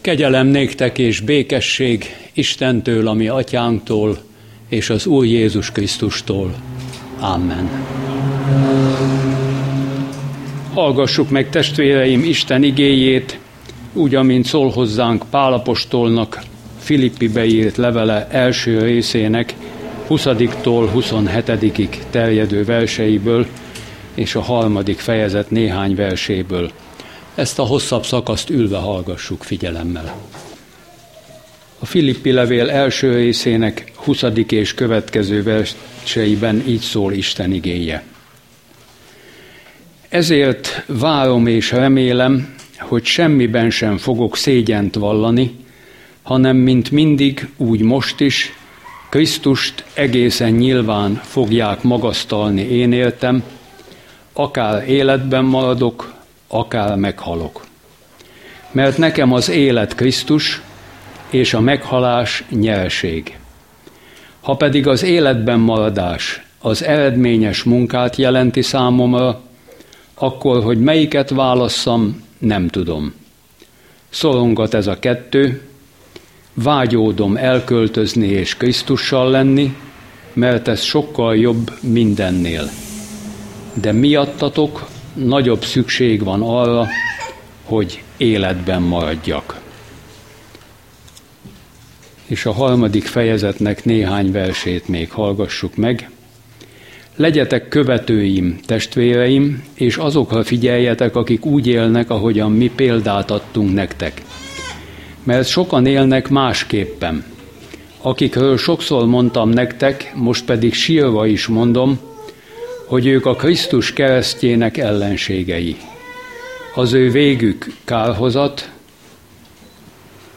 Kegyelem néktek és békesség Istentől, ami atyánktól, és az Úr Jézus Krisztustól. Amen. Hallgassuk meg testvéreim Isten igéjét, úgy, amint szól hozzánk Pálapostolnak Filippi beírt levele első részének 20-tól 27-ig terjedő verseiből, és a harmadik fejezet néhány verséből. Ezt a hosszabb szakaszt ülve hallgassuk figyelemmel. A Filippi levél első részének 20. és következő verseiben így szól Isten igéje. Ezért várom és remélem, hogy semmiben sem fogok szégyent vallani, hanem mint mindig, úgy most is, Krisztust egészen nyilván fogják magasztalni én éltem, akár életben maradok, akár meghalok. Mert nekem az élet Krisztus, és a meghalás nyerség. Ha pedig az életben maradás az eredményes munkát jelenti számomra, akkor, hogy melyiket válasszam, nem tudom. Szorongat ez a kettő, vágyódom elköltözni és Krisztussal lenni, mert ez sokkal jobb mindennél. De miattatok nagyobb szükség van arra, hogy életben maradjak. És a harmadik fejezetnek néhány versét még hallgassuk meg. Legyetek követőim, testvéreim, és azokra figyeljetek, akik úgy élnek, ahogyan mi példát adtunk nektek. Mert sokan élnek másképpen. Akikről sokszor mondtam nektek, most pedig sírva is mondom, hogy ők a Krisztus keresztjének ellenségei. Az ő végük kárhozat,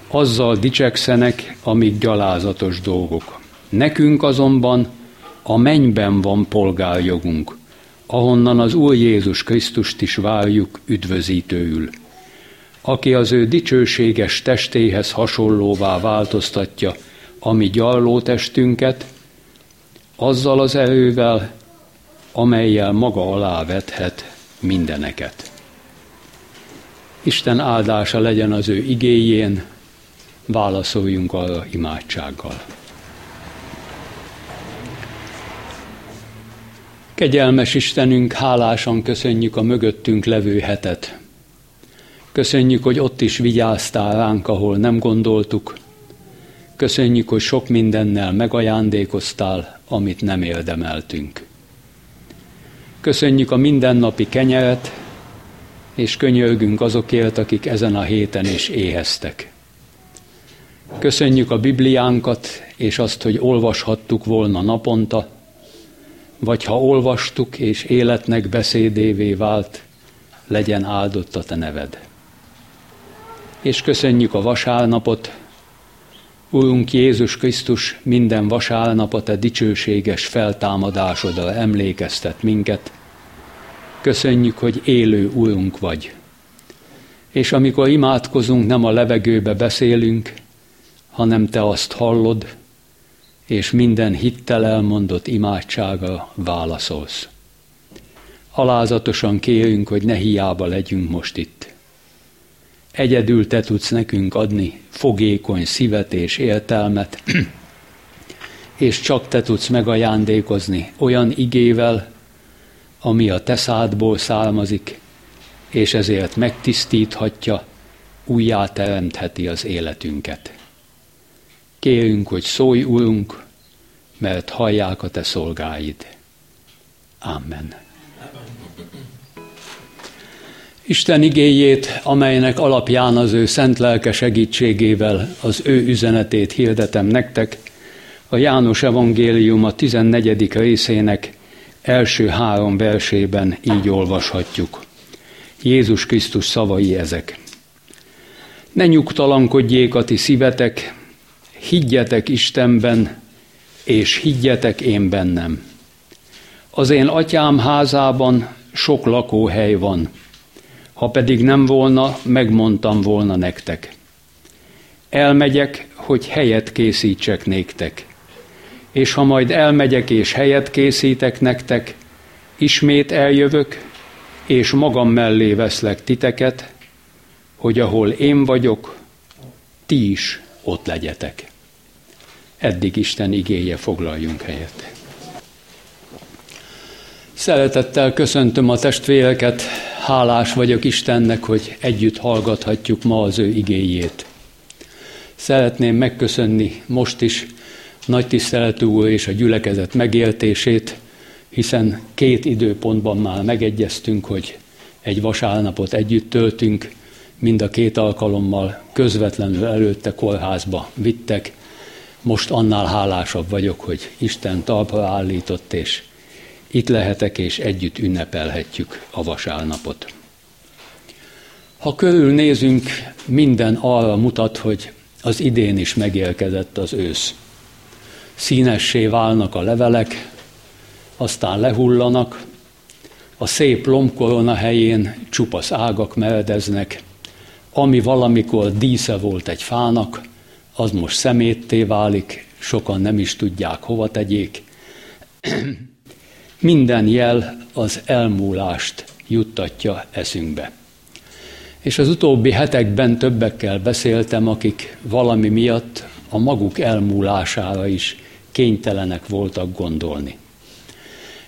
azzal dicsekszenek, amik gyalázatos dolgok. Nekünk azonban a mennyben van polgárjogunk, ahonnan az Úr Jézus Krisztust is várjuk üdvözítőül, aki az ő dicsőséges testéhez hasonlóvá változtatja a mi gyarló testünket, azzal az erővel, amelyel maga alá vethet mindeneket. Isten áldása legyen az ő igéjén, válaszoljunk arra imádsággal. Kegyelmes Istenünk, hálásan köszönjük a mögöttünk levő hetet. Köszönjük, hogy ott is vigyáztál ránk, ahol nem gondoltuk. Köszönjük, hogy sok mindennel megajándékoztál, amit nem érdemeltünk. Köszönjük a mindennapi kenyeret, és könyörgünk azokért, akik ezen a héten is éheztek. Köszönjük a Bibliánkat, és azt, hogy olvashattuk volna naponta, vagy ha olvastuk, és életnek beszédévé vált, legyen áldott a te neved. És köszönjük a vasárnapot, Úrunk Jézus Krisztus minden vasárnap a dicsőséges feltámadásodra emlékeztet minket. Köszönjük, hogy élő Úrunk vagy. És amikor imádkozunk, nem a levegőbe beszélünk, hanem Te azt hallod, és minden hittel elmondott imádsága válaszolsz. Alázatosan kérünk, hogy ne hiába legyünk most itt. Egyedül te tudsz nekünk adni fogékony szívet és értelmet, és csak te tudsz megajándékozni olyan igével, ami a te szádból származik, és ezért megtisztíthatja, újjá teremtheti az életünket. Kérünk, hogy szólj, Urunk, mert hallják a te szolgáid. Amen. Isten igéjét, amelynek alapján az ő szent lelke segítségével az ő üzenetét hirdetem nektek, a János Evangélium a 14. részének első három versében így olvashatjuk. Jézus Krisztus szavai ezek. Ne nyugtalankodjék a ti szívetek, higgyetek Istenben, és higgyetek én bennem. Az én atyám házában sok lakóhely van, ha pedig nem volna, megmondtam volna nektek. Elmegyek, hogy helyet készítsek néktek. És ha majd elmegyek és helyet készítek nektek, ismét eljövök, és magam mellé veszlek titeket, hogy ahol én vagyok, ti is ott legyetek. Eddig Isten igéje foglaljunk helyet. Szeretettel köszöntöm a testvéreket, hálás vagyok Istennek, hogy együtt hallgathatjuk ma az ő igéjét. Szeretném megköszönni most is nagy tiszteletű és a gyülekezet megéltését, hiszen két időpontban már megegyeztünk, hogy egy vasárnapot együtt töltünk, mind a két alkalommal közvetlenül előtte kórházba vittek. Most annál hálásabb vagyok, hogy Isten talpra állított, és itt lehetek, és együtt ünnepelhetjük a vasárnapot. Ha körülnézünk, minden arra mutat, hogy az idén is megérkezett az ősz. Színessé válnak a levelek, aztán lehullanak, a szép lombkorona helyén csupasz ágak meredeznek, ami valamikor dísze volt egy fának, az most szemétté válik, sokan nem is tudják hova tegyék. Minden jel az elmúlást juttatja eszünkbe. És az utóbbi hetekben többekkel beszéltem, akik valami miatt a maguk elmúlására is kénytelenek voltak gondolni.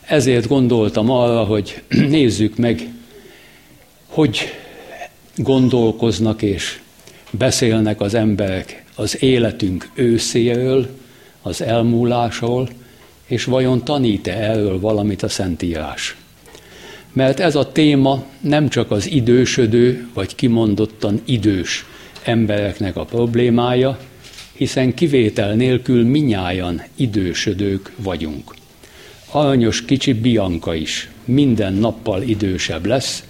Ezért gondoltam arra, hogy nézzük meg, hogy gondolkoznak és beszélnek az emberek az életünk őszéről, az elmúlásról, és vajon tanít-e erről valamit a Szentírás? Mert ez a téma nem csak az idősödő, vagy kimondottan idős embereknek a problémája, hiszen kivétel nélkül minnyájan idősödők vagyunk. Aranyos kicsi Bianca is minden nappal idősebb lesz,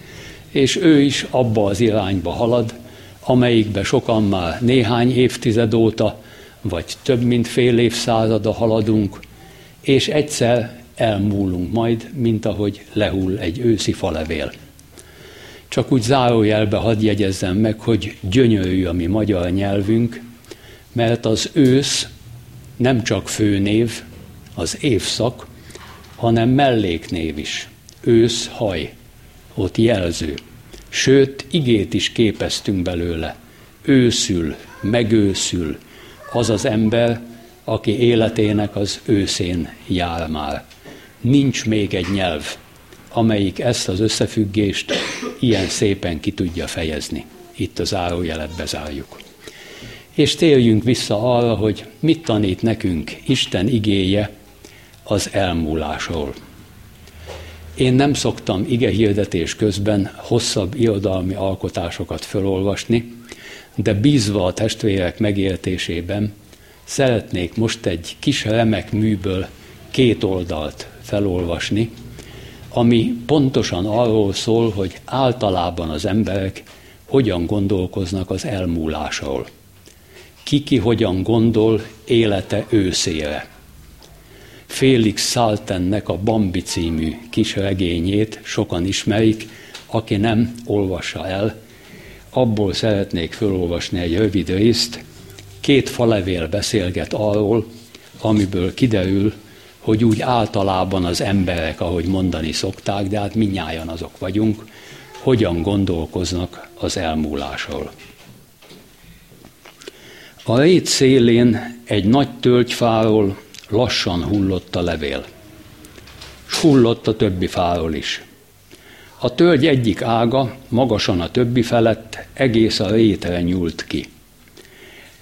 és ő is abba az irányba halad, amelyikbe sokan már néhány évtized óta, vagy több mint fél évszázada haladunk, és egyszer elmúlunk majd, mint ahogy lehull egy őszi falevél. Csak úgy zárójelbe hadd jegyezzem meg, hogy gyönyörű a mi magyar nyelvünk, mert az ősz nem csak főnév, az évszak, hanem melléknév is. Ősz, haj, ott jelző. Sőt, igét is képeztünk belőle. Őszül, megőszül az az ember, aki életének az őszén jár már. Nincs még egy nyelv, amelyik ezt az összefüggést ilyen szépen ki tudja fejezni. Itt az árójelet bezárjuk. És térjünk vissza arra, hogy mit tanít nekünk Isten igéje az elmúlásról. Én nem szoktam ige hirdetés közben hosszabb irodalmi alkotásokat felolvasni, de bízva a testvérek megértésében szeretnék most egy kis remek műből két oldalt felolvasni, ami pontosan arról szól, hogy általában az emberek hogyan gondolkoznak az elmúlásról. Ki-ki hogyan gondol élete őszére. Félix Saltennek a Bambi című kis regényét sokan ismerik, aki nem, olvassa el. Abból szeretnék felolvasni egy rövid részt. Két falevél beszélget arról, amiből kiderül, hogy úgy általában az emberek, ahogy mondani szokták, de hát minnyáján azok vagyunk, hogyan gondolkoznak az elmúlásról. A rét szélén egy nagy tölgyfáról lassan hullott a levél. S hullott a többi fáról is. A tölgy egyik ága magasan a többi felett egész a rétre nyúlt ki.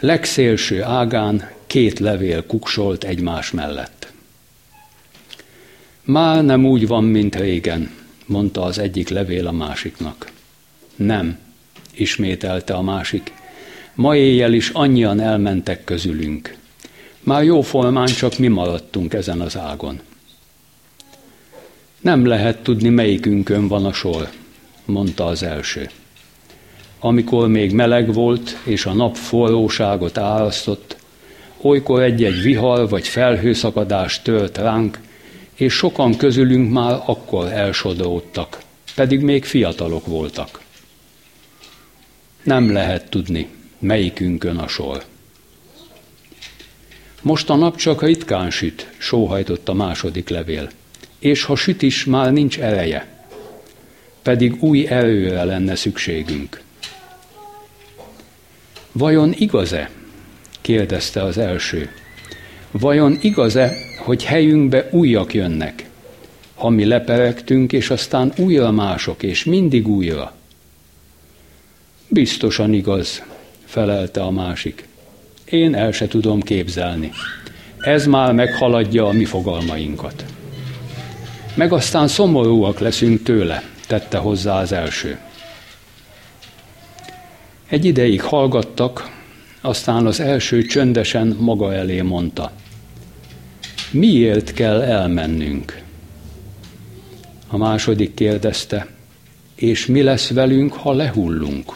Legszélső ágán két levél kuksolt egymás mellett. Már nem úgy van, mint régen, mondta az egyik levél a másiknak. Nem, ismételte a másik. Ma éjjel is annyian elmentek közülünk. Már jóformán csak mi maradtunk ezen az ágon. Nem lehet tudni, melyikünkön van a sor, mondta az első. Amikor még meleg volt, és a nap forróságot árasztott, olykor egy-egy vihar vagy felhőszakadás tört ránk, és sokan közülünk már akkor elsodródtak, pedig még fiatalok voltak. Nem lehet tudni, melyikünkön a sor. Most a nap csak ritkán süt, sóhajtott a második levél. És ha süt is, már nincs ereje. Pedig új erőre lenne szükségünk. Vajon igaz-e? kérdezte az első. Vajon igaz-e, hogy helyünkbe újak jönnek? Ha mi leperegtünk, és aztán újra mások, és mindig újra. Biztosan igaz, felelte a másik. Én el se tudom képzelni. Ez már meghaladja a mi fogalmainkat. Meg aztán szomorúak leszünk tőle, tette hozzá az első. Egy ideig hallgattak, aztán az első csöndesen maga elé mondta. Miért kell elmennünk? A második kérdezte, és mi lesz velünk, ha lehullunk?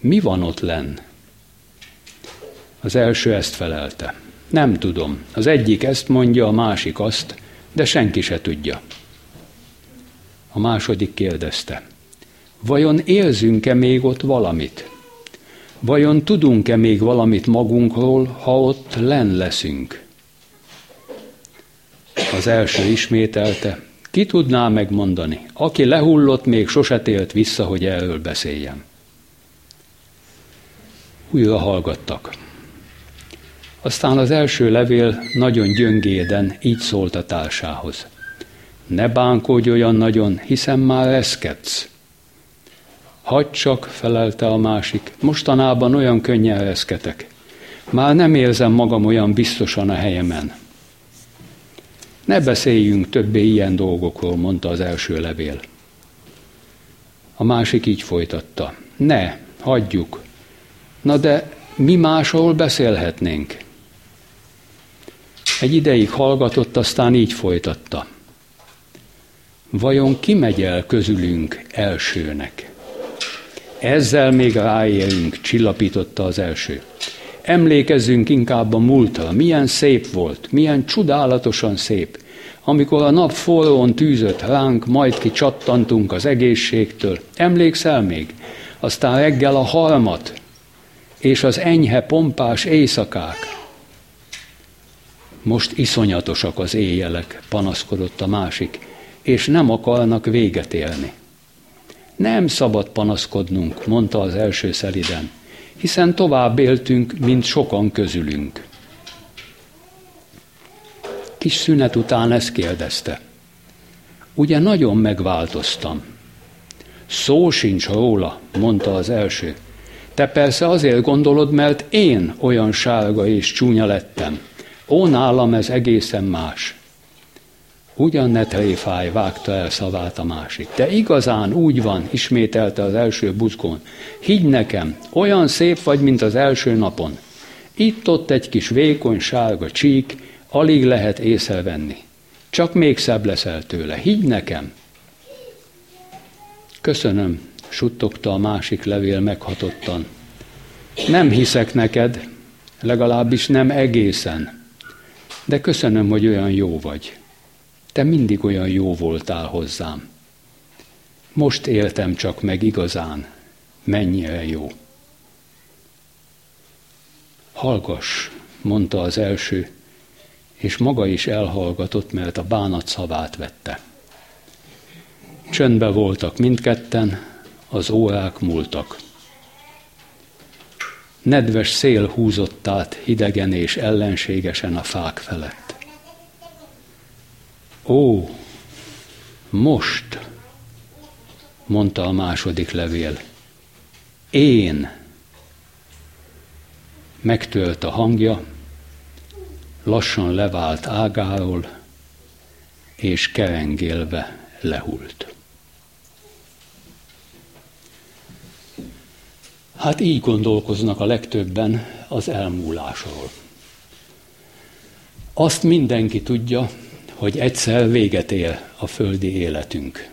Mi van ott lenn? Az első ezt felelte. Nem tudom. Az egyik ezt mondja, a másik azt, de senki se tudja. A második kérdezte. Vajon érzünk-e még ott valamit? Vajon tudunk-e még valamit magunkról, ha ott len leszünk? Az első ismételte, ki tudná megmondani, aki lehullott, még sose télt vissza, hogy erről beszéljem. Újra hallgattak. Aztán az első levél nagyon gyöngéden így szólt a társához. Ne bánkodj olyan nagyon, hiszen már reszkedsz. Hagy csak, felelte a másik, mostanában olyan könnyen reszketek. Már nem érzem magam olyan biztosan a helyemen. Ne beszéljünk többé ilyen dolgokról, mondta az első levél. A másik így folytatta. Ne, hagyjuk. Na de mi másról beszélhetnénk? Egy ideig hallgatott, aztán így folytatta. Vajon ki megy el közülünk elsőnek? Ezzel még ráérünk, csillapította az első. Emlékezzünk inkább a múltra, milyen szép volt, milyen csodálatosan szép, amikor a nap forrón tűzött ránk, majd ki csattantunk az egészségtől. Emlékszel még? Aztán reggel a harmat, és az enyhe pompás éjszakák. Most iszonyatosak az éjjelek, panaszkodott a másik, és nem akarnak véget élni. Nem szabad panaszkodnunk, mondta az első szeliden, hiszen tovább éltünk, mint sokan közülünk. Kis szünet után ezt kérdezte. Ugye nagyon megváltoztam. Szó sincs róla, mondta az első. Te persze azért gondolod, mert én olyan sárga és csúnya lettem. Ó, nálam ez egészen más. Ugyan ne tréfáj, vágta el szavát a másik. De igazán úgy van, ismételte az első buzgón. Higgy nekem, olyan szép vagy, mint az első napon. Itt-ott egy kis vékony sárga csík, alig lehet észrevenni. Csak még szebb leszel tőle. Higgy nekem. Köszönöm, suttogta a másik levél meghatottan. Nem hiszek neked, legalábbis nem egészen, de köszönöm, hogy olyan jó vagy. Te mindig olyan jó voltál hozzám. Most éltem csak meg igazán, mennyire jó. Hallgass, mondta az első, és maga is elhallgatott, mert a bánat szavát vette. Csöndbe voltak mindketten, az órák múltak. Nedves szél húzott át hidegen és ellenségesen a fák felett. Ó, most, mondta a második levél, én. Megtölt a hangja, lassan levált ágáról, és kerengélve lehult. Hát így gondolkoznak a legtöbben az elmúlásról. Azt mindenki tudja, hogy egyszer véget él a földi életünk.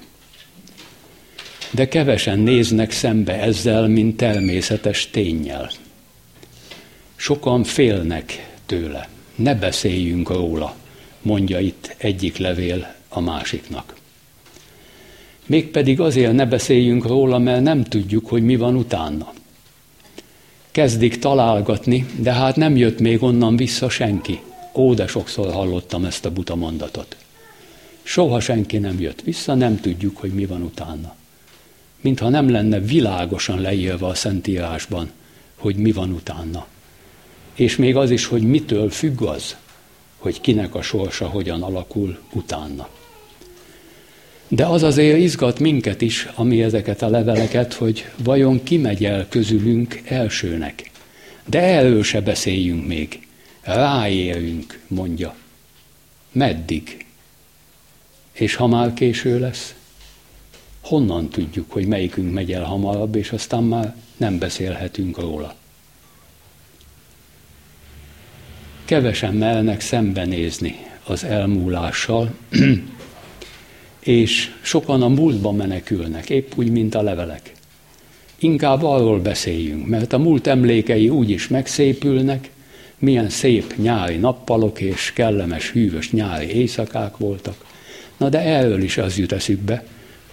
De kevesen néznek szembe ezzel, mint természetes tényjel. Sokan félnek tőle. Ne beszéljünk róla, mondja itt egyik levél a másiknak. Mégpedig azért ne beszéljünk róla, mert nem tudjuk, hogy mi van utána kezdik találgatni, de hát nem jött még onnan vissza senki. Ó, de sokszor hallottam ezt a buta mondatot. Soha senki nem jött vissza, nem tudjuk, hogy mi van utána. Mintha nem lenne világosan leírva a Szentírásban, hogy mi van utána. És még az is, hogy mitől függ az, hogy kinek a sorsa hogyan alakul utána. De az azért izgat minket is, ami ezeket a leveleket, hogy vajon ki megy el közülünk elsőnek. De erről se beszéljünk még. Ráérünk, mondja. Meddig? És ha már késő lesz, honnan tudjuk, hogy melyikünk megy el hamarabb, és aztán már nem beszélhetünk róla. Kevesen mernek szembenézni az elmúlással, és sokan a múltba menekülnek, épp úgy, mint a levelek. Inkább arról beszéljünk, mert a múlt emlékei úgy is megszépülnek, milyen szép nyári nappalok és kellemes, hűvös nyári éjszakák voltak. Na de erről is az jut eszükbe,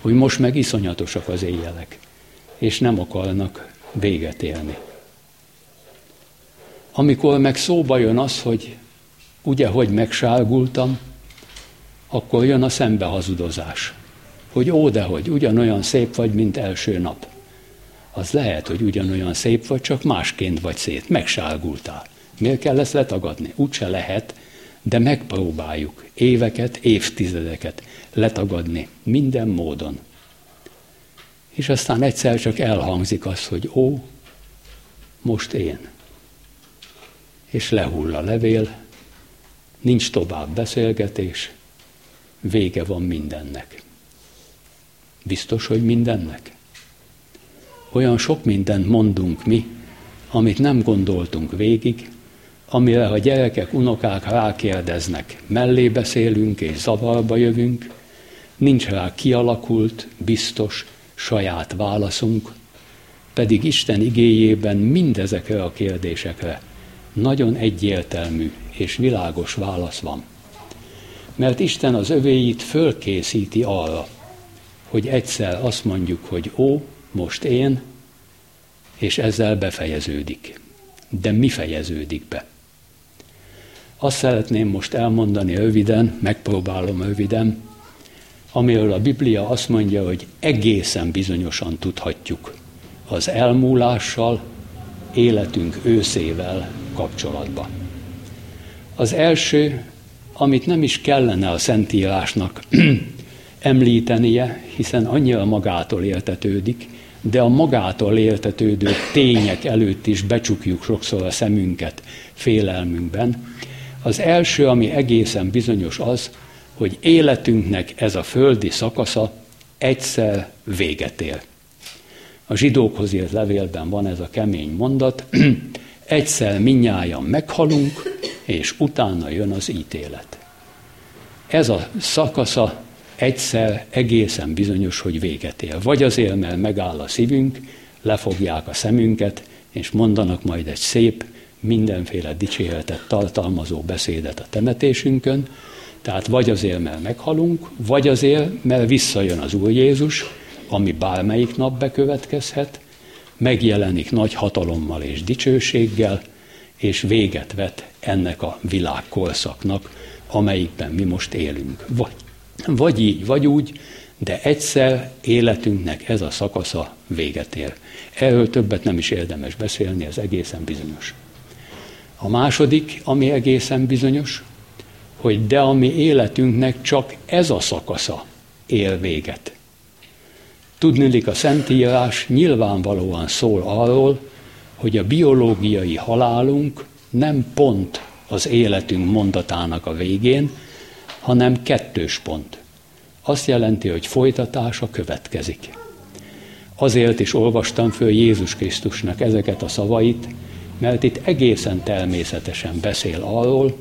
hogy most meg iszonyatosak az éjjelek, és nem akarnak véget élni. Amikor meg szóba jön az, hogy ugye, hogy megsárgultam, akkor jön a szembehazudozás. Hogy ó, de hogy ugyanolyan szép vagy, mint első nap. Az lehet, hogy ugyanolyan szép vagy, csak másként vagy szét. Megsárgultál. Miért kell ezt letagadni? Úgyse lehet, de megpróbáljuk éveket, évtizedeket letagadni minden módon. És aztán egyszer csak elhangzik az, hogy ó, most én. És lehull a levél, nincs tovább beszélgetés, vége van mindennek. Biztos, hogy mindennek? Olyan sok mindent mondunk mi, amit nem gondoltunk végig, amire a gyerekek, unokák rákérdeznek, mellé beszélünk és zavarba jövünk, nincs rá kialakult, biztos, saját válaszunk, pedig Isten igéjében mindezekre a kérdésekre nagyon egyértelmű és világos válasz van. Mert Isten az övéit fölkészíti arra, hogy egyszer azt mondjuk, hogy ó, most én, és ezzel befejeződik. De mi fejeződik be? Azt szeretném most elmondani röviden, megpróbálom röviden, amiről a Biblia azt mondja, hogy egészen bizonyosan tudhatjuk az elmúlással, életünk őszével kapcsolatban. Az első, amit nem is kellene a Szentírásnak említenie, hiszen annyira magától értetődik, de a magától értetődő tények előtt is becsukjuk sokszor a szemünket félelmünkben. Az első, ami egészen bizonyos az, hogy életünknek ez a földi szakasza egyszer véget ér. A zsidókhoz írt levélben van ez a kemény mondat, egyszer minnyáján meghalunk, és utána jön az ítélet. Ez a szakasza egyszer egészen bizonyos, hogy véget ér. Vagy azért, mert megáll a szívünk, lefogják a szemünket, és mondanak majd egy szép, mindenféle dicséretet tartalmazó beszédet a temetésünkön, tehát vagy azért, mert meghalunk, vagy azért, mert visszajön az Úr Jézus, ami bármelyik nap bekövetkezhet, megjelenik nagy hatalommal és dicsőséggel, és véget vet ennek a világkorszaknak, amelyikben mi most élünk. Vagy, vagy így, vagy úgy, de egyszer életünknek ez a szakasza véget ér. Erről többet nem is érdemes beszélni, ez egészen bizonyos. A második, ami egészen bizonyos, hogy de a mi életünknek csak ez a szakasza ér véget. Tudnilik a Szentírás nyilvánvalóan szól arról, hogy a biológiai halálunk nem pont az életünk mondatának a végén, hanem kettős pont. Azt jelenti, hogy folytatása következik. Azért is olvastam föl Jézus Krisztusnak ezeket a szavait, mert itt egészen természetesen beszél arról,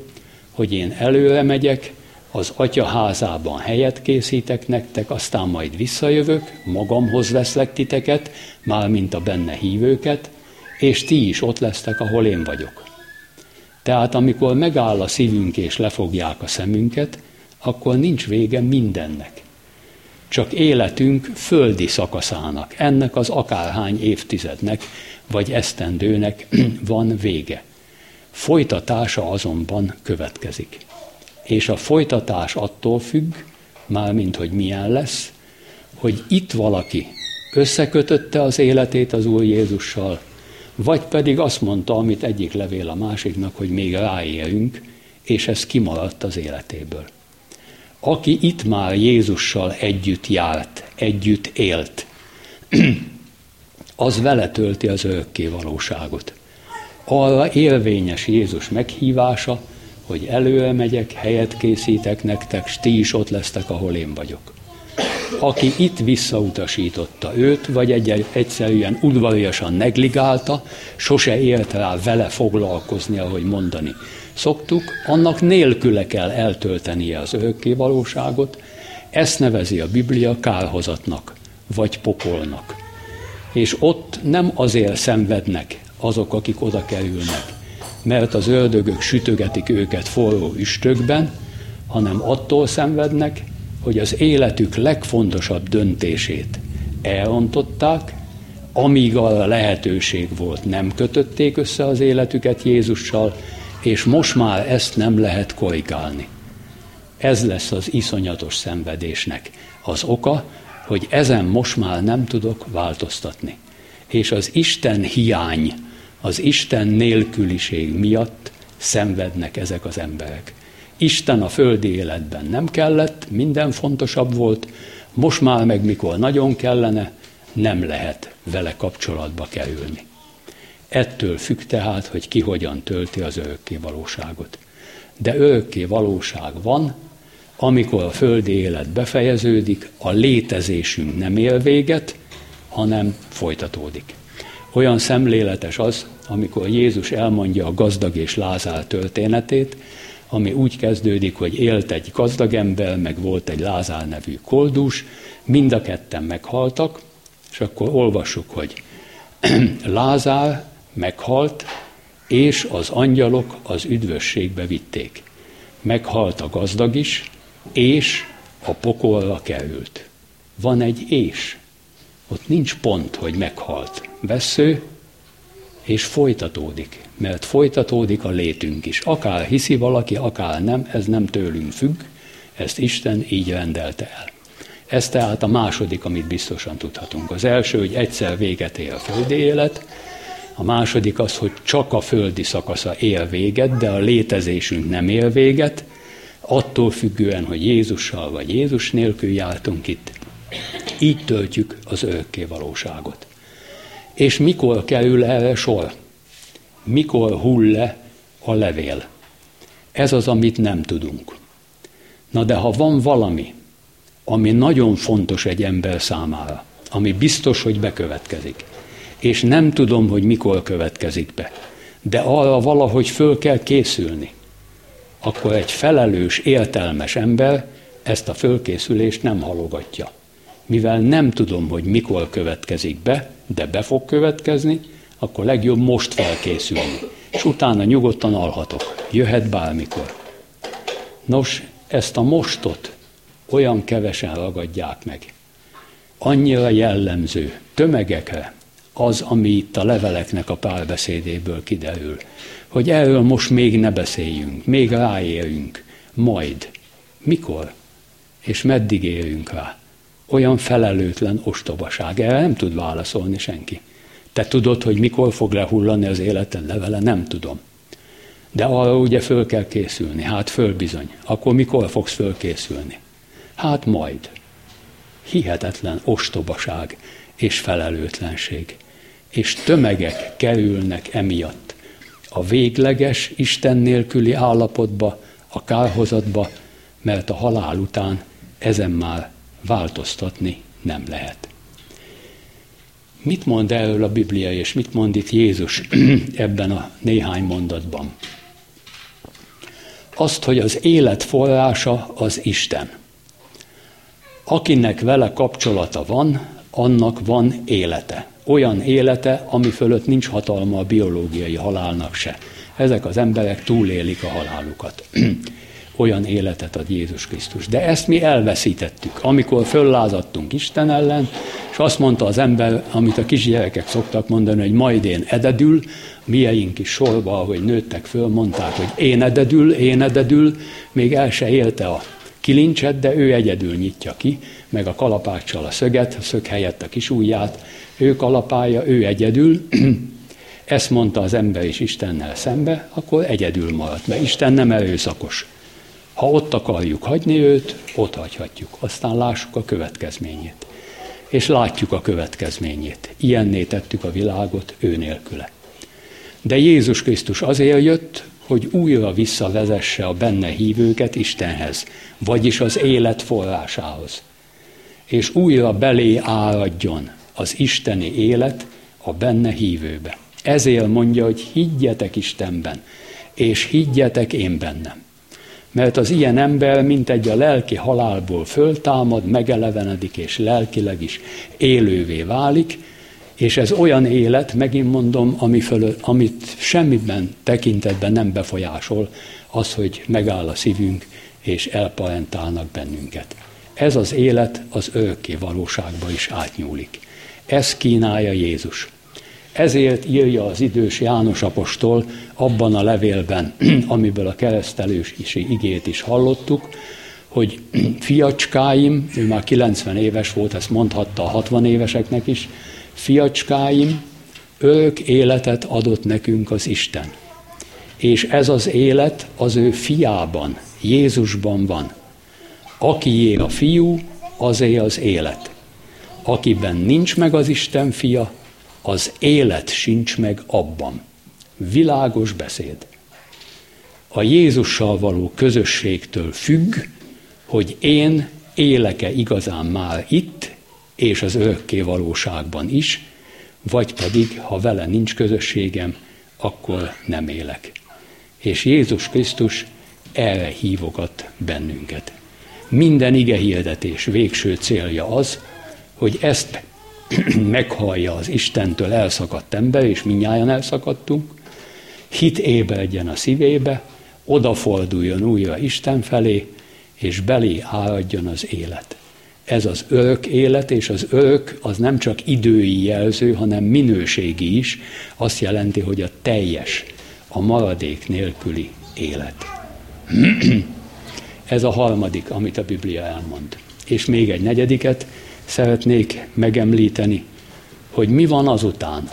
hogy én előre megyek, az atya házában helyet készítek nektek, aztán majd visszajövök, magamhoz veszlek titeket, mármint a benne hívőket, és ti is ott lesztek, ahol én vagyok. Tehát amikor megáll a szívünk és lefogják a szemünket, akkor nincs vége mindennek. Csak életünk földi szakaszának, ennek az akárhány évtizednek, vagy esztendőnek van vége. Folytatása azonban következik. És a folytatás attól függ, mármint hogy milyen lesz, hogy itt valaki összekötötte az életét az Úr Jézussal, vagy pedig azt mondta, amit egyik levél a másiknak, hogy még ráélünk, és ez kimaradt az életéből. Aki itt már Jézussal együtt járt, együtt élt, az vele tölti az örökké valóságot. Arra élvényes Jézus meghívása, hogy előre megyek, helyet készítek nektek, s ti is ott lesztek, ahol én vagyok. Aki itt visszautasította őt, vagy egy egyszerűen udvariasan negligálta, sose élt rá vele foglalkozni, ahogy mondani szoktuk, annak nélküle kell eltöltenie az örökké valóságot, ezt nevezi a Biblia kárhozatnak, vagy pokolnak. És ott nem azért szenvednek azok, akik oda kerülnek, mert az ördögök sütögetik őket forró üstökben, hanem attól szenvednek, hogy az életük legfontosabb döntését elrontották, amíg arra lehetőség volt, nem kötötték össze az életüket Jézussal, és most már ezt nem lehet korrigálni. Ez lesz az iszonyatos szenvedésnek az oka, hogy ezen most már nem tudok változtatni. És az Isten hiány, az Isten nélküliség miatt szenvednek ezek az emberek. Isten a földi életben nem kellett, minden fontosabb volt, most már meg mikor nagyon kellene, nem lehet vele kapcsolatba kerülni. Ettől függ tehát, hogy ki hogyan tölti az örökké valóságot. De örökké valóság van, amikor a földi élet befejeződik, a létezésünk nem él véget, hanem folytatódik. Olyan szemléletes az, amikor Jézus elmondja a gazdag és Lázár történetét, ami úgy kezdődik, hogy élt egy gazdag ember, meg volt egy Lázár nevű koldus, mind a ketten meghaltak, és akkor olvassuk, hogy Lázár meghalt, és az angyalok az üdvösségbe vitték. Meghalt a gazdag is, és a pokolra került. Van egy és. Ott nincs pont, hogy meghalt. Vesző, és folytatódik, mert folytatódik a létünk is. Akár hiszi valaki, akár nem, ez nem tőlünk függ, ezt Isten így rendelte el. Ez tehát a második, amit biztosan tudhatunk. Az első, hogy egyszer véget ér a földi élet, a második az, hogy csak a földi szakasza él véget, de a létezésünk nem él véget, attól függően, hogy Jézussal vagy Jézus nélkül jártunk itt. Így töltjük az örökké valóságot. És mikor kerül erre sor? Mikor hull le a levél? Ez az, amit nem tudunk. Na de ha van valami, ami nagyon fontos egy ember számára, ami biztos, hogy bekövetkezik, és nem tudom, hogy mikor következik be, de arra valahogy föl kell készülni, akkor egy felelős, értelmes ember ezt a fölkészülést nem halogatja. Mivel nem tudom, hogy mikor következik be, de be fog következni, akkor legjobb most felkészülni, és utána nyugodtan alhatok. Jöhet bármikor. Nos, ezt a mostot olyan kevesen ragadják meg. Annyira jellemző tömegekre, az, ami itt a leveleknek a párbeszédéből kiderül. Hogy erről most még ne beszéljünk, még ráérünk, majd. Mikor? És meddig érünk rá? Olyan felelőtlen ostobaság. Erre nem tud válaszolni senki. Te tudod, hogy mikor fog lehullani az életen levele? Nem tudom. De arra ugye föl kell készülni. Hát föl bizony. Akkor mikor fogsz fölkészülni? Hát majd. Hihetetlen ostobaság és felelőtlenség és tömegek kerülnek emiatt a végleges, Isten nélküli állapotba, a kárhozatba, mert a halál után ezen már változtatni nem lehet. Mit mond erről a Biblia, és mit mond itt Jézus ebben a néhány mondatban? Azt, hogy az élet forrása az Isten. Akinek vele kapcsolata van, annak van élete olyan élete, ami fölött nincs hatalma a biológiai halálnak se. Ezek az emberek túlélik a halálukat. olyan életet ad Jézus Krisztus. De ezt mi elveszítettük, amikor föllázadtunk Isten ellen, és azt mondta az ember, amit a kisgyerekek szoktak mondani, hogy majd én ededül, mieink is sorba, ahogy nőttek föl, mondták, hogy én ededül, én ededül, még el se élte a kilincset, de ő egyedül nyitja ki, meg a kalapáccsal a szöget, a szög helyett a kis ujját, ő kalapálja, ő egyedül. ezt mondta az ember is Istennel szembe, akkor egyedül maradt, mert Isten nem erőszakos. Ha ott akarjuk hagyni őt, ott hagyhatjuk. Aztán lássuk a következményét. És látjuk a következményét. Ilyenné tettük a világot ő nélküle. De Jézus Krisztus azért jött, hogy újra visszavezesse a benne hívőket Istenhez, vagyis az élet forrásához. És újra belé áradjon az isteni élet a benne hívőbe. Ezért mondja, hogy higgyetek Istenben, és higgyetek én bennem. Mert az ilyen ember, mint egy a lelki halálból föltámad, megelevenedik, és lelkileg is élővé válik, és ez olyan élet, megint mondom, ami fölött, amit semmiben tekintetben nem befolyásol, az, hogy megáll a szívünk, és elparentálnak bennünket. Ez az élet az örökké valóságba is átnyúlik. Ez kínálja Jézus. Ezért írja az idős János apostol abban a levélben, amiből a keresztelős is igét is hallottuk, hogy fiacskáim, ő már 90 éves volt, ezt mondhatta a 60 éveseknek is, fiacskáim, örök életet adott nekünk az Isten. És ez az élet az ő fiában, Jézusban van. Akié a fiú, azé az élet. Akiben nincs meg az Isten fia, az élet sincs meg abban. Világos beszéd. A Jézussal való közösségtől függ, hogy én éleke igazán már itt, és az örökké valóságban is, vagy pedig, ha vele nincs közösségem, akkor nem élek. És Jézus Krisztus erre hívogat bennünket. Minden ige hirdetés végső célja az, hogy ezt meghallja az Istentől elszakadt ember, és minnyáján elszakadtunk, hit ébredjen a szívébe, odaforduljon újra Isten felé, és belé áradjon az élet. Ez az örök élet, és az örök az nem csak idői jelző, hanem minőségi is. Azt jelenti, hogy a teljes, a maradék nélküli élet. Ez a harmadik, amit a Biblia elmond. És még egy negyediket, szeretnék megemlíteni, hogy mi van azután.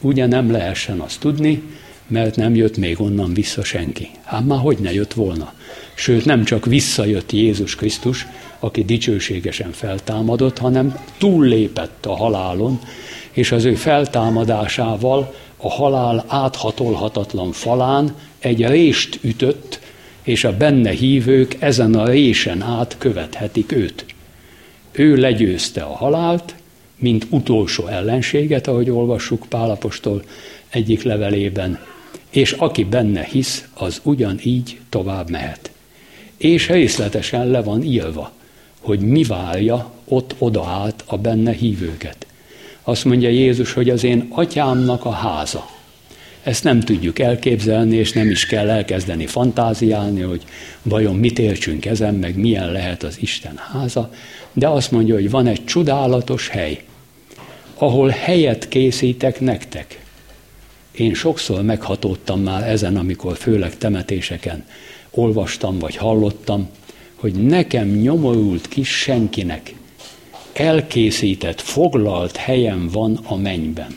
Ugye nem lehessen azt tudni, mert nem jött még onnan vissza senki. Hát már hogy ne jött volna? Sőt, nem csak visszajött Jézus Krisztus, aki dicsőségesen feltámadott, hanem túllépett a halálon, és az ő feltámadásával a halál áthatolhatatlan falán egy rést ütött, és a benne hívők ezen a résen át követhetik őt. Ő legyőzte a halált, mint utolsó ellenséget, ahogy olvassuk Pálapostól egyik levelében, és aki benne hisz, az ugyanígy tovább mehet. És részletesen le van írva, hogy mi várja ott oda a benne hívőket. Azt mondja Jézus, hogy az én atyámnak a háza. Ezt nem tudjuk elképzelni, és nem is kell elkezdeni fantáziálni, hogy vajon mit értsünk ezen, meg milyen lehet az Isten háza, de azt mondja, hogy van egy csodálatos hely, ahol helyet készítek nektek. Én sokszor meghatódtam már ezen, amikor főleg temetéseken olvastam vagy hallottam, hogy nekem nyomorult kis senkinek elkészített, foglalt helyem van a mennyben.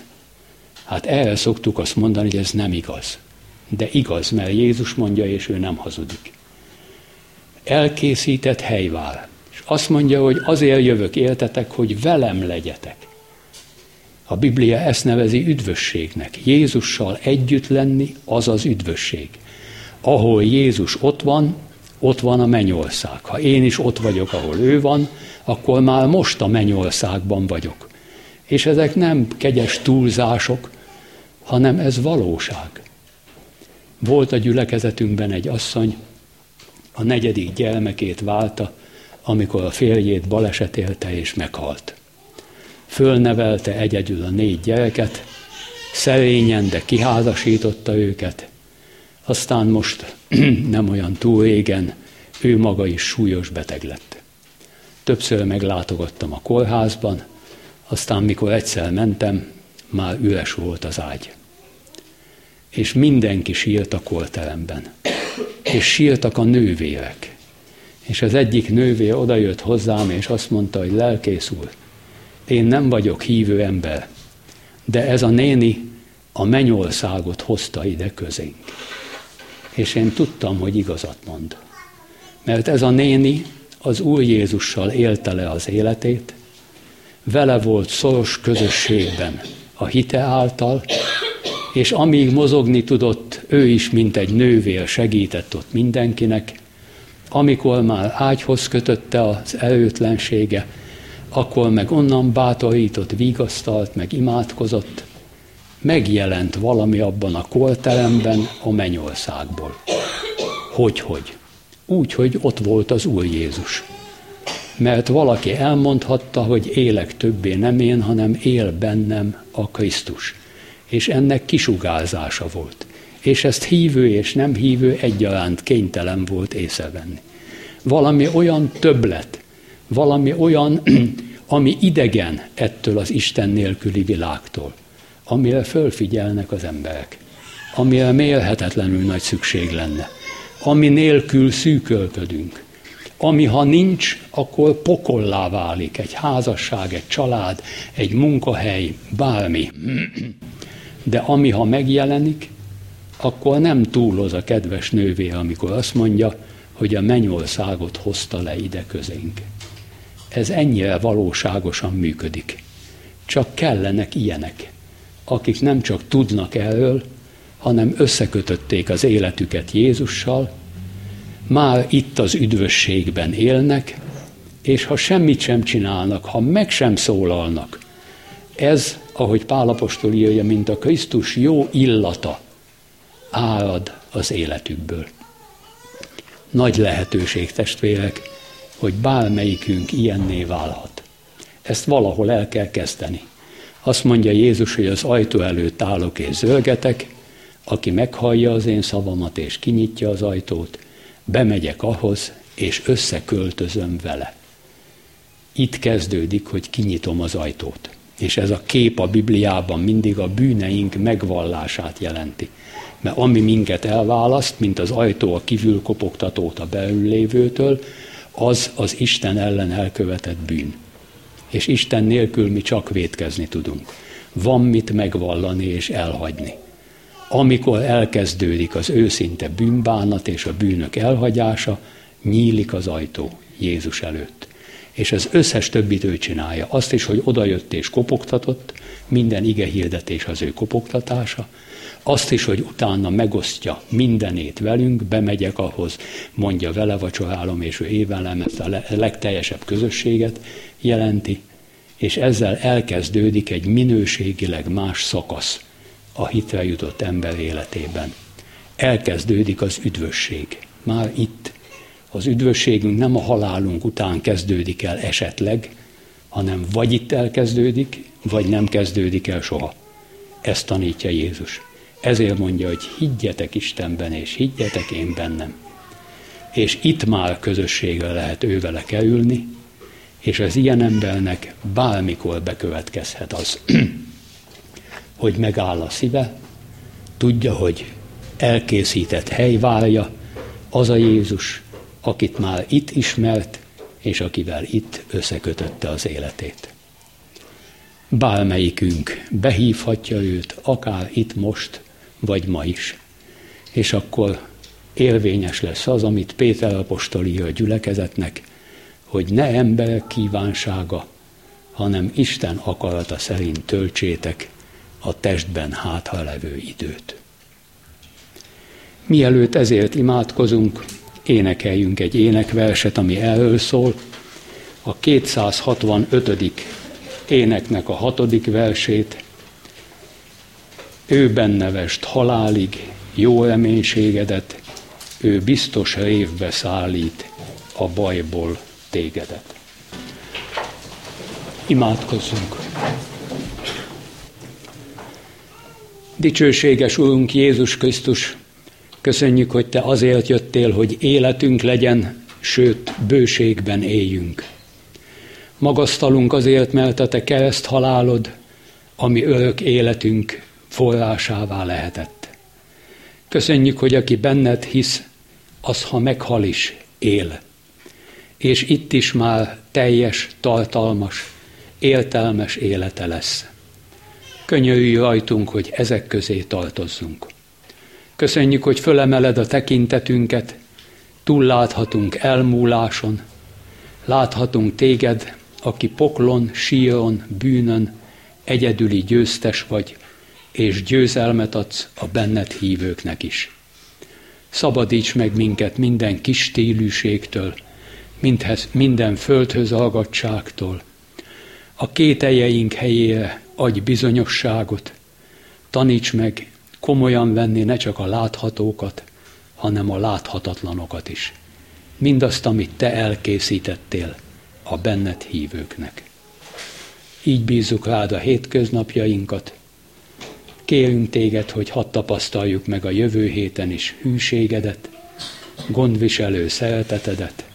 Hát erre szoktuk azt mondani, hogy ez nem igaz. De igaz, mert Jézus mondja, és ő nem hazudik. Elkészített hely vár. És azt mondja, hogy azért jövök éltetek, hogy velem legyetek. A Biblia ezt nevezi üdvösségnek. Jézussal együtt lenni, az az üdvösség. Ahol Jézus ott van, ott van a mennyország. Ha én is ott vagyok, ahol ő van, akkor már most a mennyországban vagyok. És ezek nem kegyes túlzások, hanem ez valóság. Volt a gyülekezetünkben egy asszony, a negyedik gyermekét válta, amikor a férjét baleset élte és meghalt. Fölnevelte egyedül a négy gyereket, szerényen, de kiházasította őket, aztán most nem olyan túl régen ő maga is súlyos beteg lett. Többször meglátogattam a kórházban, aztán mikor egyszer mentem, már üres volt az ágy. És mindenki sírt a korteremben. És sírtak a nővérek. És az egyik nővér odajött hozzám, és azt mondta, hogy lelkész úr, én nem vagyok hívő ember, de ez a néni a mennyországot hozta ide közénk. És én tudtam, hogy igazat mond. Mert ez a néni az Úr Jézussal élte le az életét, vele volt szoros közösségben a hite által, és amíg mozogni tudott, ő is, mint egy nővér segített ott mindenkinek, amikor már ágyhoz kötötte az előtlensége, akkor meg onnan bátorított, vigasztalt, meg imádkozott, megjelent valami abban a kolteremben a mennyországból. Hogy-hogy? Úgy, hogy ott volt az Úr Jézus. Mert valaki elmondhatta, hogy élek többé nem én, hanem él bennem a Krisztus. És ennek kisugárzása volt. És ezt hívő és nem hívő egyaránt kénytelen volt észrevenni. Valami olyan többlet, valami olyan, ami idegen ettől az Isten nélküli világtól, amire fölfigyelnek az emberek, amire mélhetetlenül nagy szükség lenne, ami nélkül szűkölködünk, ami ha nincs, akkor pokollá válik egy házasság, egy család, egy munkahely, bármi. De ami ha megjelenik, akkor nem túloz a kedves nővé, amikor azt mondja, hogy a mennyországot hozta le ide közénk. Ez ennyire valóságosan működik. Csak kellenek ilyenek, akik nem csak tudnak erről, hanem összekötötték az életüket Jézussal, már itt az üdvösségben élnek, és ha semmit sem csinálnak, ha meg sem szólalnak, ez, ahogy Pálapostól írja, mint a Krisztus jó illata, árad az életükből. Nagy lehetőség, testvérek, hogy bármelyikünk ilyenné válhat. Ezt valahol el kell kezdeni. Azt mondja Jézus, hogy az ajtó előtt állok és zölgetek, aki meghallja az én szavamat és kinyitja az ajtót, bemegyek ahhoz, és összeköltözöm vele. Itt kezdődik, hogy kinyitom az ajtót. És ez a kép a Bibliában mindig a bűneink megvallását jelenti. Mert ami minket elválaszt, mint az ajtó a kívül kopogtatót a belül lévőtől, az az Isten ellen elkövetett bűn. És Isten nélkül mi csak vétkezni tudunk. Van mit megvallani és elhagyni. Amikor elkezdődik az őszinte bűnbánat és a bűnök elhagyása, nyílik az ajtó Jézus előtt. És az összes többit ő csinálja. Azt is, hogy odajött és kopogtatott, minden ige hirdetés az ő kopogtatása, azt is, hogy utána megosztja mindenét velünk, bemegyek ahhoz, mondja vele vacsorálom, és ő évelem ezt a legteljesebb közösséget jelenti, és ezzel elkezdődik egy minőségileg más szakasz a hitre jutott ember életében. Elkezdődik az üdvösség. Már itt. Az üdvösségünk nem a halálunk után kezdődik el esetleg, hanem vagy itt elkezdődik, vagy nem kezdődik el soha. Ezt tanítja Jézus. Ezért mondja, hogy higgyetek Istenben, és higgyetek én bennem. És itt már közösségre lehet ővele kerülni, és az ilyen embernek bármikor bekövetkezhet az, hogy megáll a szíve, tudja, hogy elkészített hely várja, az a Jézus, akit már itt ismert, és akivel itt összekötötte az életét. Bármelyikünk behívhatja őt, akár itt most, vagy ma is. És akkor élvényes lesz az, amit Péter apostol ír a gyülekezetnek, hogy ne emberek kívánsága, hanem Isten akarata szerint töltsétek a testben hátha levő időt. Mielőtt ezért imádkozunk, énekeljünk egy énekverset, ami erről szól, a 265. éneknek a hatodik versét, ő bennevest halálig jó reménységedet, ő biztos révbe szállít a bajból tégedet. Imádkozzunk! Dicsőséges Úrunk Jézus Krisztus, köszönjük, hogy Te azért jöttél, hogy életünk legyen, sőt, bőségben éljünk. Magasztalunk azért, mert a Te kereszt halálod, ami örök életünk forrásává lehetett. Köszönjük, hogy aki benned hisz, az, ha meghal is, él. És itt is már teljes, tartalmas, értelmes élete lesz. Könyörülj rajtunk, hogy ezek közé tartozzunk. Köszönjük, hogy fölemeled a tekintetünket, túlláthatunk elmúláson, láthatunk téged, aki poklon, síron, bűnön egyedüli győztes vagy, és győzelmet adsz a benned hívőknek is. Szabadíts meg minket minden kis stílűségtől, mindhez, minden földhöz hallgatságtól. A kételjeink helyére adj bizonyosságot, taníts meg komolyan venni ne csak a láthatókat, hanem a láthatatlanokat is. Mindazt, amit te elkészítettél a benned hívőknek. Így bízzuk rád a hétköznapjainkat, Kérünk téged, hogy hadd tapasztaljuk meg a jövő héten is hűségedet, gondviselő szeretetedet,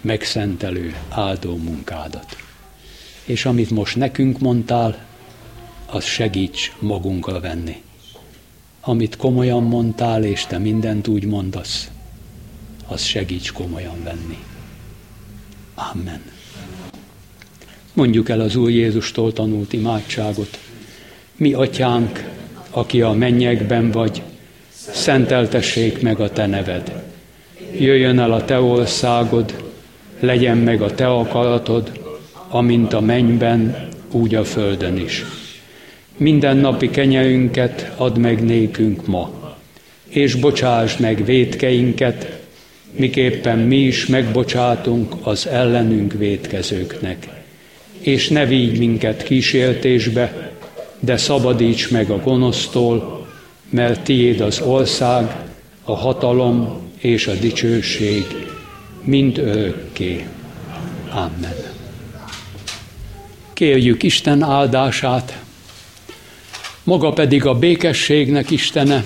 megszentelő áldó munkádat. És amit most nekünk mondtál, az segíts magunkra venni. Amit komolyan mondtál, és te mindent úgy mondasz, az segíts komolyan venni. Amen. Mondjuk el az Úr Jézustól tanult imádságot. Mi, atyánk, aki a mennyekben vagy, szenteltessék meg a te neved. Jöjjön el a te országod, legyen meg a te akaratod, amint a mennyben, úgy a földön is. Minden napi kenyerünket add meg nékünk ma, és bocsásd meg védkeinket, miképpen mi is megbocsátunk az ellenünk védkezőknek. És ne vigy minket kísértésbe, de szabadíts meg a gonosztól, mert tiéd az ország, a hatalom és a dicsőség, mind örökké. Amen. Kérjük Isten áldását, maga pedig a békességnek Istene,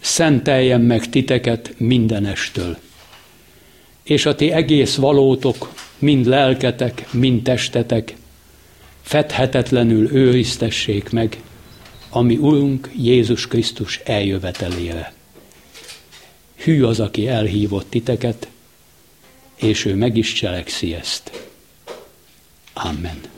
szenteljen meg titeket mindenestől. És a ti egész valótok, mind lelketek, mind testetek, fedhetetlenül őriztessék meg, ami Urunk Jézus Krisztus eljövetelére. Hű az, aki elhívott titeket, és ő meg is cselekszi ezt. Amen.